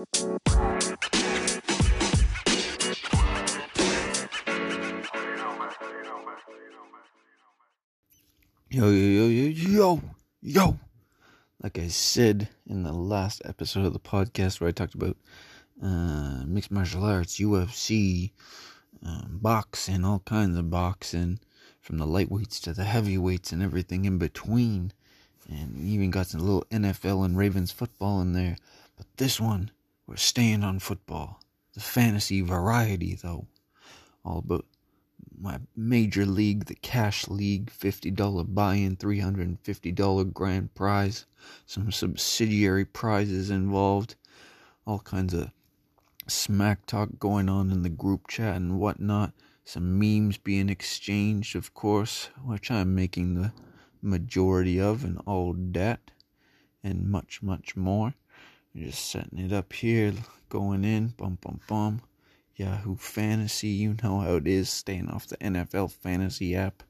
Yo, yo, yo, yo, yo, yo. Like I said in the last episode of the podcast where I talked about uh, mixed martial arts, UFC, um, boxing, all kinds of boxing, from the lightweights to the heavyweights and everything in between. And even got some little NFL and Ravens football in there. But this one, we're staying on football. The fantasy variety, though. All about my major league, the cash league, $50 buy-in, $350 grand prize, some subsidiary prizes involved, all kinds of smack talk going on in the group chat and whatnot, some memes being exchanged, of course, which I'm making the majority of and all that, and much, much more. Just setting it up here, going in, bum, bum, bum. Yahoo Fantasy. You know how it is staying off the NFL Fantasy app.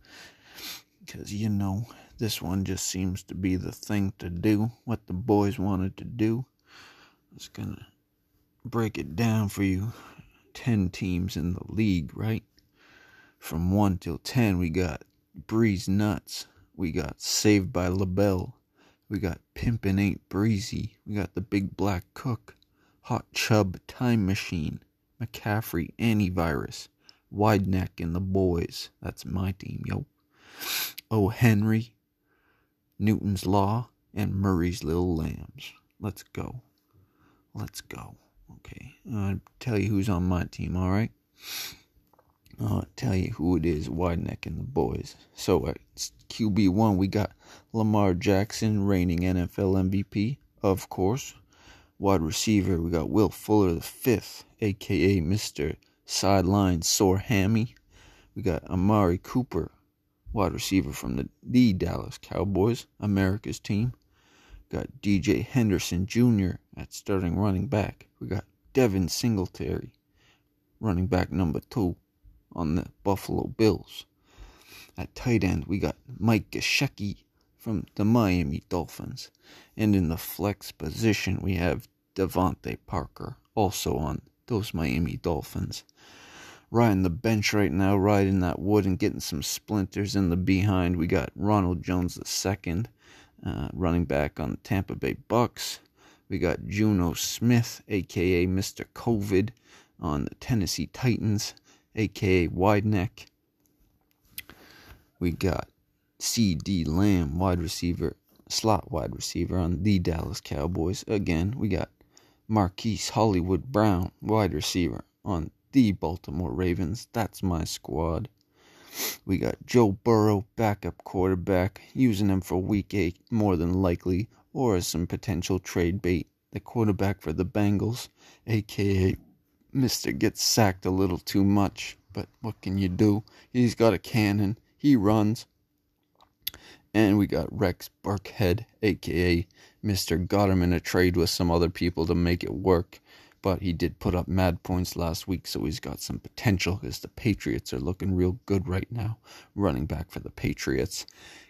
Because, you know, this one just seems to be the thing to do, what the boys wanted to do. I was going to break it down for you. 10 teams in the league, right? From 1 till 10, we got Breeze Nuts. We got Saved by LaBelle. We got Pimpin' Ain't Breezy. We got The Big Black Cook. Hot Chub Time Machine. McCaffrey, Antivirus, Wide Neck, and the boys. That's my team, yo. Oh, Henry, Newton's Law, and Murray's Little Lambs. Let's go. Let's go. Okay, I'll tell you who's on my team, alright? I'll tell you who it is, Wide Neck and the boys. So at QB1, we got Lamar Jackson, reigning NFL MVP, of course. Wide receiver, we got Will Fuller the fifth, aka Mr. Sideline Sore Hammy. We got Amari Cooper, wide receiver from the, the Dallas Cowboys, America's team. We got DJ Henderson Jr. at starting running back. We got Devin Singletary, running back number two on the Buffalo Bills. At tight end, we got Mike Gesicki from the Miami Dolphins. And in the flex position, we have DeVante Parker, also on those Miami Dolphins. Riding the bench right now, riding that wood and getting some splinters in the behind. We got Ronald Jones II, uh, running back on the Tampa Bay Bucks. We got Jonnu Smith, aka Mr. COVID, on the Tennessee Titans, aka Wide Neck. We got CeeDee Lamb, wide receiver, slot wide receiver on the Dallas Cowboys. Again, we got Marquise Hollywood Brown, wide receiver on the Baltimore Ravens. That's my squad. We got Joe Burrow, backup quarterback, using him for week eight more than likely, or as some potential trade bait. The quarterback for the Bengals, aka Mr. Gets sacked a little too much, but what can you do? He's got a cannon, he runs. And we got Rex Burkhead, aka Mr. Got him in a trade with some other people to make it work. But he did put up mad points last week, so he's got some potential because the Patriots are looking real good right now. Running back for the Patriots.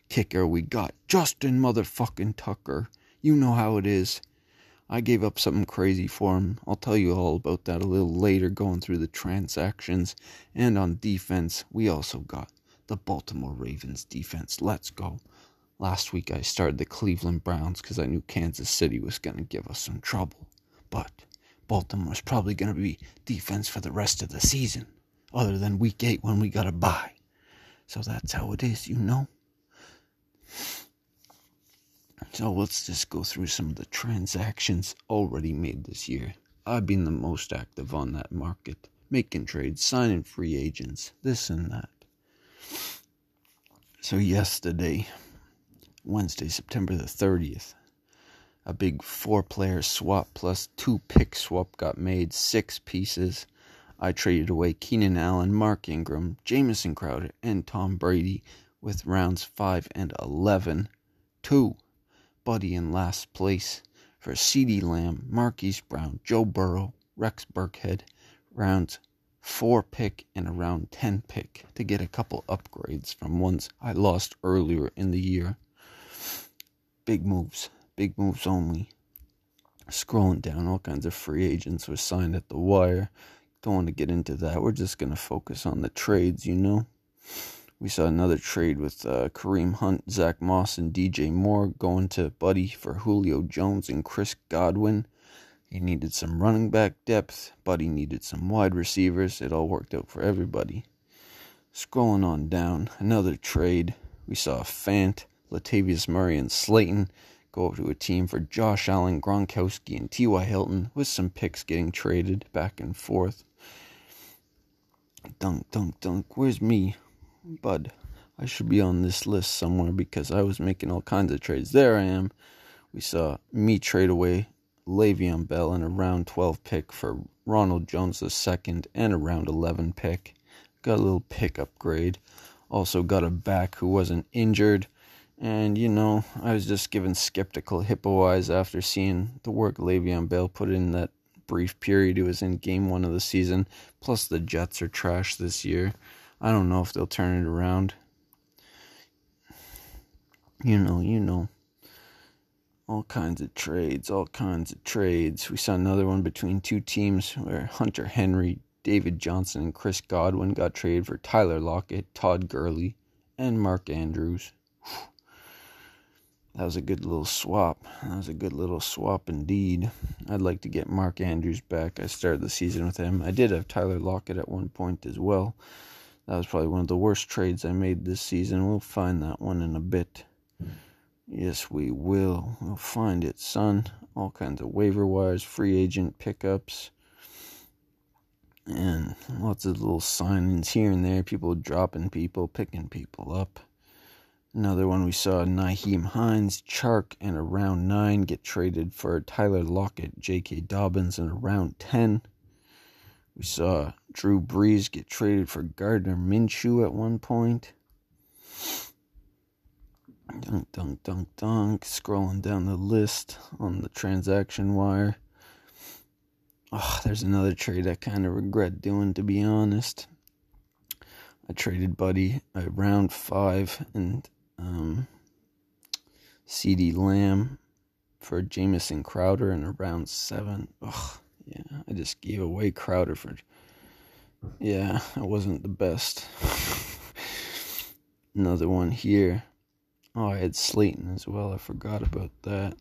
Kicker, we got Justin motherfucking Tucker. You know how it is. I gave up something crazy for him. I'll tell you all about that a little later going through the transactions. And on defense, we also got the Baltimore Ravens defense. Let's go. Last week I started the Cleveland Browns because I knew Kansas City was going to give us some trouble. But Baltimore's probably going to be defense for the rest of the season, other than week eight when we got a bye. So that's how it is, you know? So let's just go through some of the transactions already made this year. I've been the most active on that market, making trades, signing free agents, this and that. So, yesterday, Wednesday, September the 30th, a big four player swap plus two pick swap got made, six pieces. I traded away Keenan Allen, Mark Ingram, Jamison Crowder, and Tom Brady with rounds 5 and 11. Two, Buddy in last place for CeeDee Lamb, Marquise Brown, Joe Burrow, Rex Burkhead, rounds four pick and a round 10 pick to get a couple upgrades from ones I lost earlier in the year. Big moves, big moves only. Scrolling down, all kinds of free agents were signed at the wire. Don't want to get into that. We're just going to focus on the trades, you know. We saw another trade with uh, Kareem Hunt, Zach Moss, and DJ Moore going to Buddy for Julio Jones and Chris Godwin. He needed some running back depth. Buddy needed some wide receivers. It all worked out for everybody. Scrolling on down, another trade. We saw Fant, Latavius Murray, and Slayton go over to a team for Josh Allen, Gronkowski, and T.Y. Hilton, with some picks getting traded back and forth. Dunk, dunk, dunk. Where's me? Bud. I should be on this list somewhere because I was making all kinds of trades. There I am. We saw me trade away Le'Veon Bell in a round 12 pick for Ronald Jones second and a round 11 pick. Got a little pick upgrade. Also got a back who wasn't injured. And, you know, I was just given skeptical hippo eyes after seeing the work Le'Veon Bell put in that brief period he was in game one of the season. Plus, the Jets are trash this year. I don't know if they'll turn it around. You know, you know. All kinds of trades, all kinds of trades. We saw another one between two teams where Hunter Henry David Johnson and Chris Godwin got traded for Tyler Lockett, Todd Gurley, and Mark Andrews. That was a good little swap. That was a good little swap indeed. I'd like to get Mark Andrews back. I started the season with him. I did have Tyler Lockett at one point as well. That was probably one of the worst trades I made this season. We'll find that one in a bit. Yes, we will. We'll find it, son. All kinds of waiver wires, free agent pickups and lots of little signings here and there, people dropping people, picking people up. Another one we saw Nyheim Hines, Chark, and a round nine get traded for Tyler Lockett, J.K. Dobbins, and a round 10. We saw Drew Brees get traded for Gardner Minshew at one point. Dunk, dunk, dunk, dunk. Scrolling down the list on the transaction wire. Oh, there's another trade I kind of regret doing, to be honest. I traded Buddy a round five and um, CeeDee Lamb for Jamison Crowder in a round seven. Ugh, yeah, I just gave away Crowder for. Yeah, it wasn't the best. Another one here. Oh, I had Slayton as well. I forgot about that.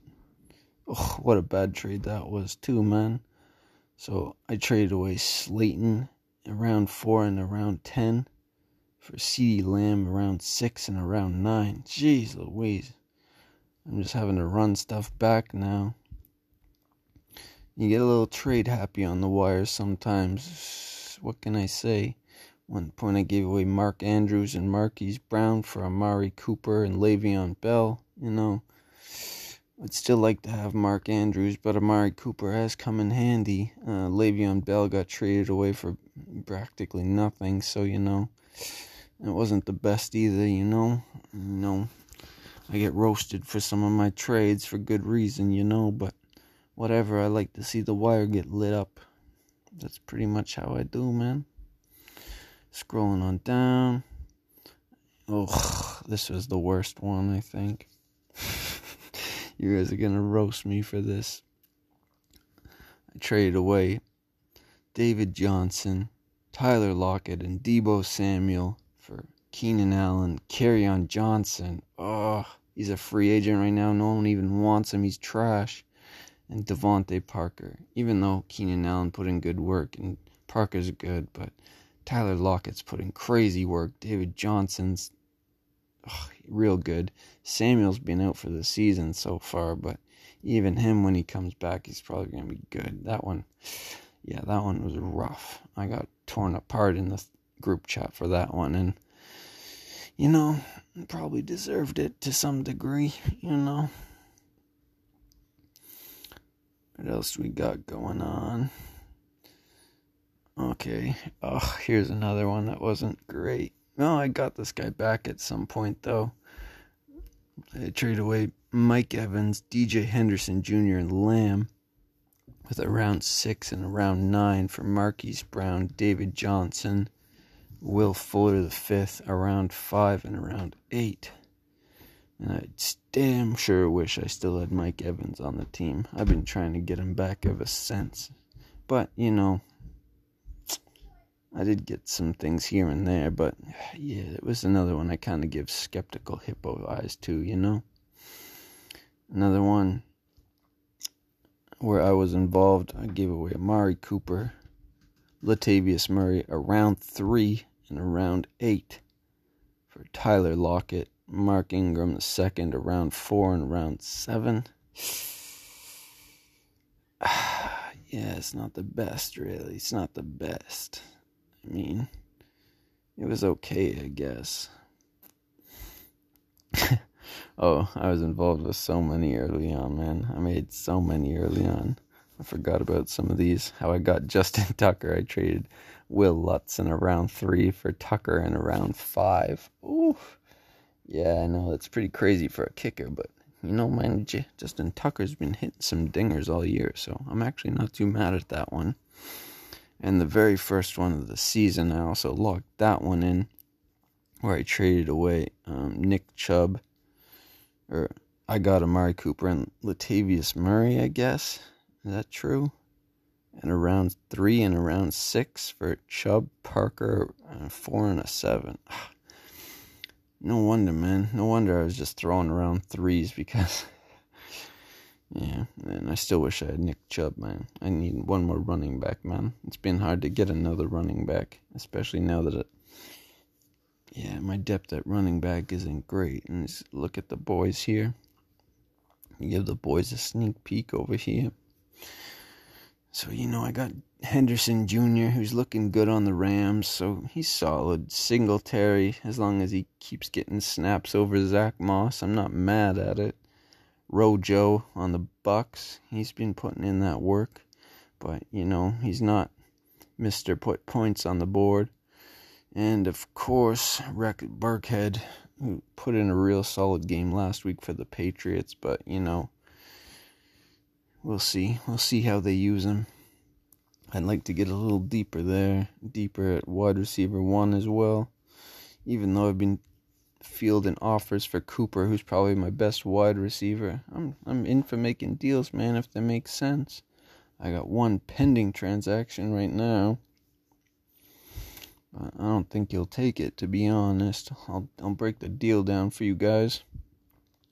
Oh, what a bad trade that was, too, man. So I traded away Slayton around four and around ten for CeeDee Lamb around six and around nine. Jeez Louise. I'm just having to run stuff back now. You get a little trade happy on the wire sometimes. What can I say? One point I gave away Mark Andrews and Marquise Brown for Amari Cooper and Le'Veon Bell. You know, I'd still like to have Mark Andrews, but Amari Cooper has come in handy. Uh, Le'Veon Bell got traded away for practically nothing, so you know, it wasn't the best either. You know, you know, I get roasted for some of my trades for good reason, you know, but whatever. I like to see the wire get lit up. That's pretty much how I do, man. Scrolling on down. Oh, this was the worst one, I think. You guys are gonna roast me for this. I traded away David Johnson, Tyler Lockett, and Deebo Samuel for Keenan Allen, Kerryon Johnson. Oh, he's a free agent right now. No one even wants him. He's trash. And DeVante Parker. Even though Keenan Allen put in good work and Parker's good, but Tyler Lockett's put in crazy work. David Johnson's oh, real good. Samuel's been out for the season so far, but even him when he comes back, he's probably gonna be good. That one, yeah, that one was rough. I got torn apart in the group chat for that one, and you know, probably deserved it to some degree. You know. What else we got going on? Okay. Oh, here's another one that wasn't great. Well, I got this guy back at some point, though. I trade away Mike Evans, DJ Henderson Jr., and Lamb with a round six and a round nine for Marquise Brown, David Johnson, Will Fuller the fifth, around five and around eight. And I damn sure wish I still had Mike Evans on the team. I've been trying to get him back ever since. But, you know, I did get some things here and there, but yeah, it was another one I kind of give skeptical hippo eyes to, you know? Another one where I was involved, I gave away Amari Cooper, Latavius Murray around three and around eight for Tyler Lockett, Mark Ingram the second around four and around seven. yeah, it's not the best, really. It's not the best. I mean, it was okay, I guess. oh, I was involved with so many early on, man. I made so many early on. I forgot about some of these. How I got Justin Tucker. I traded Wil Lutz in around three for Tucker in around five. Ooh. Yeah, I know that's pretty crazy for a kicker, but you know, man, Justin Tucker's been hitting some dingers all year, so I'm actually not too mad at that one. And the very first one of the season, I also locked that one in where I traded away um, Nick Chubb, or I got Amari Cooper and Latavius Murray, I guess. Is that true? And around three and around six for Chubb, Parker, and a four and a seven. No wonder, man. No wonder I was just throwing around threes because Yeah, and I still wish I had Nick Chubb, man. I need one more running back, man. It's been hard to get another running back, especially now that it. Yeah, my depth at running back isn't great. And look at the boys here. Give the boys a sneak peek over here. So, you know, I got Henderson Jr., who's looking good on the Rams, so he's solid. Singletary, as long as he keeps getting snaps over Zach Moss, I'm not mad at it. Rojo on the Bucks. He's been putting in that work, but you know he's not Mister Put Points on the board. And of course, Rex Burkhead, who put in a real solid game last week for the Patriots, but you know, we'll see. We'll see how they use him. I'd like to get a little deeper there, deeper at wide receiver one as well. Even though I've been fielding offers for Cooper, who's probably my best wide receiver. I'm I'm in for making deals, man, if they make sense. I got one pending transaction right now. I don't think you'll take it, to be honest. I'll I'll break the deal down for you guys.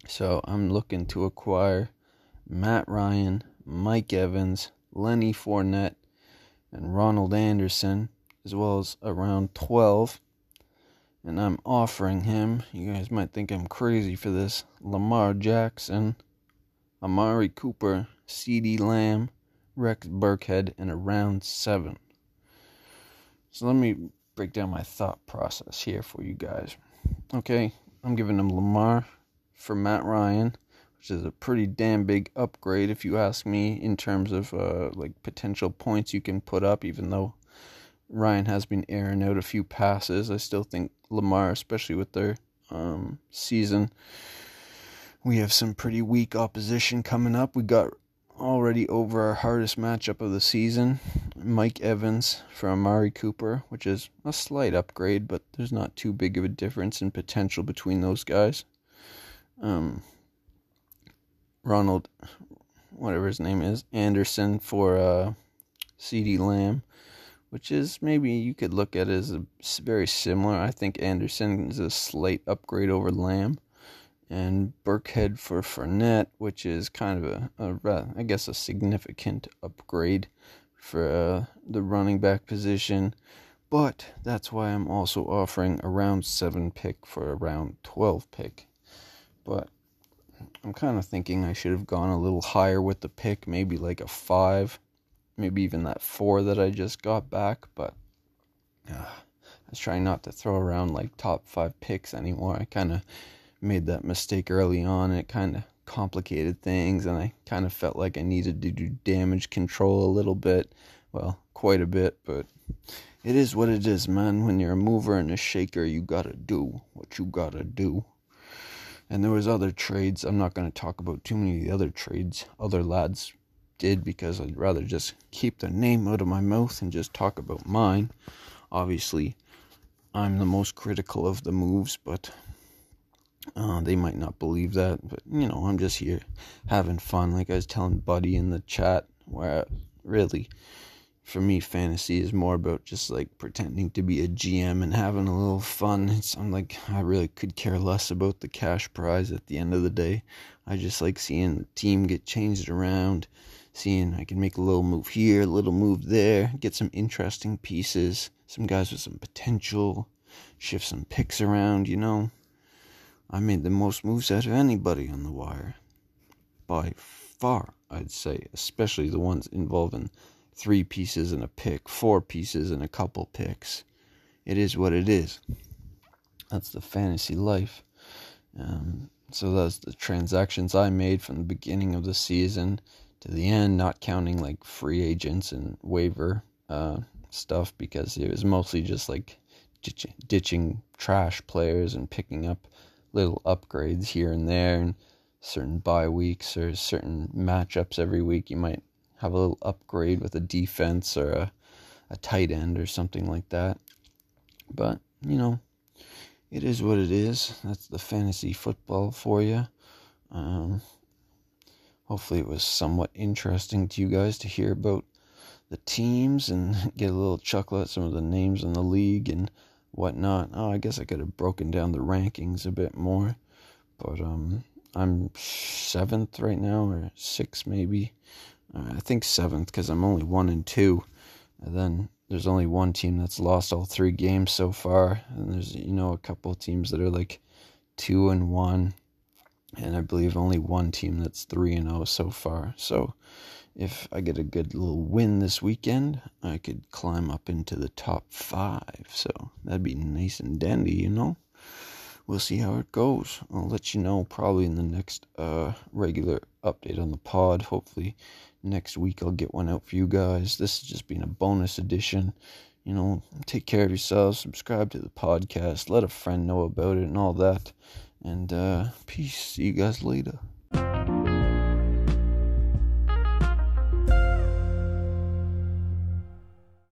So I'm looking to acquire Matt Ryan, Mike Evans, Lenny Fournette, and Ronald Anderson, as well as around twelve and I'm offering him, you guys might think I'm crazy for this, Lamar Jackson, Amari Cooper, CeeDee Lamb, Rex Burkhead, and a round seven. So let me break down my thought process here for you guys. Okay, I'm giving him Lamar for Matt Ryan, which is a pretty damn big upgrade if you ask me in terms of uh, like potential points you can put up, even though Ryan has been airing out a few passes. I still think Lamar, especially with their um, season, we have some pretty weak opposition coming up. We got already over our hardest matchup of the season Mike Evans for Amari Cooper, which is a slight upgrade, but there's not too big of a difference in potential between those guys. Um, Ronald, whatever his name is, Anderson for uh, CeeDee Lamb which is maybe you could look at as a, very similar. I think Anderson is a slight upgrade over Lamb, and Burkhead for Fournette, which is kind of a, a I guess a significant upgrade for uh, the running back position. But that's why I'm also offering a round seven pick for a round twelve pick. But I'm kind of thinking I should have gone a little higher with the pick, maybe like a five maybe even that four that I just got back, but uh, I was trying not to throw around like top five picks anymore. I kind of made that mistake early on, and it kind of complicated things, and I kind of felt like I needed to do damage control a little bit. Well, quite a bit, but it is what it is, man. When you're a mover and a shaker, you gotta do what you gotta do. And there was other trades. I'm not gonna talk about too many of the other trades. Other lads did because I'd rather just keep the name out of my mouth and just talk about mine. Obviously, I'm the most critical of the moves, but Uh, they might not believe that, but you know, I'm just here having fun. Like I was telling Buddy in the chat, where really, for me, fantasy is more about just like pretending to be a GM and having a little fun. It's I'm like I really could care less about the cash prize at the end of the day. I just like seeing the team get changed around, seeing I can make a little move here, a little move there, get some interesting pieces, some guys with some potential, shift some picks around, you know. I made the most moves out of anybody on the wire. By far, I'd say, especially the ones involving three pieces and a pick, four pieces and a couple picks. It is what it is. That's the fantasy life. Um, so that's the transactions I made from the beginning of the season to the end, not counting like free agents and waiver uh, stuff because it was mostly just like ditching, ditching trash players and picking up little upgrades here and there and certain bye weeks or certain matchups every week. You might have a little upgrade with a defense or a, a tight end or something like that. But you know it is what it is. That's the fantasy football for you um, hopefully it was somewhat interesting to you guys to hear about the teams and get a little chuckle at some of the names in the league and whatnot. Oh, I guess I could have broken down the rankings a bit more, but um, I'm seventh right now, or sixth maybe. Uh, I think seventh because I'm only one and two, and then there's only one team that's lost all three games so far, and there's you know a couple teams that are like two and one, and I believe only one team that's three and zero oh so far. So if I get a good little win this weekend, I could climb up into the top five. So that'd be nice and dandy, you know? We'll see how it goes. I'll let you know probably in the next uh, regular update on the pod. Hopefully, next week I'll get one out for you guys. This has just been a bonus edition. You know, take care of yourselves, subscribe to the podcast, let a friend know about it, and all that. And uh, peace. See you guys later.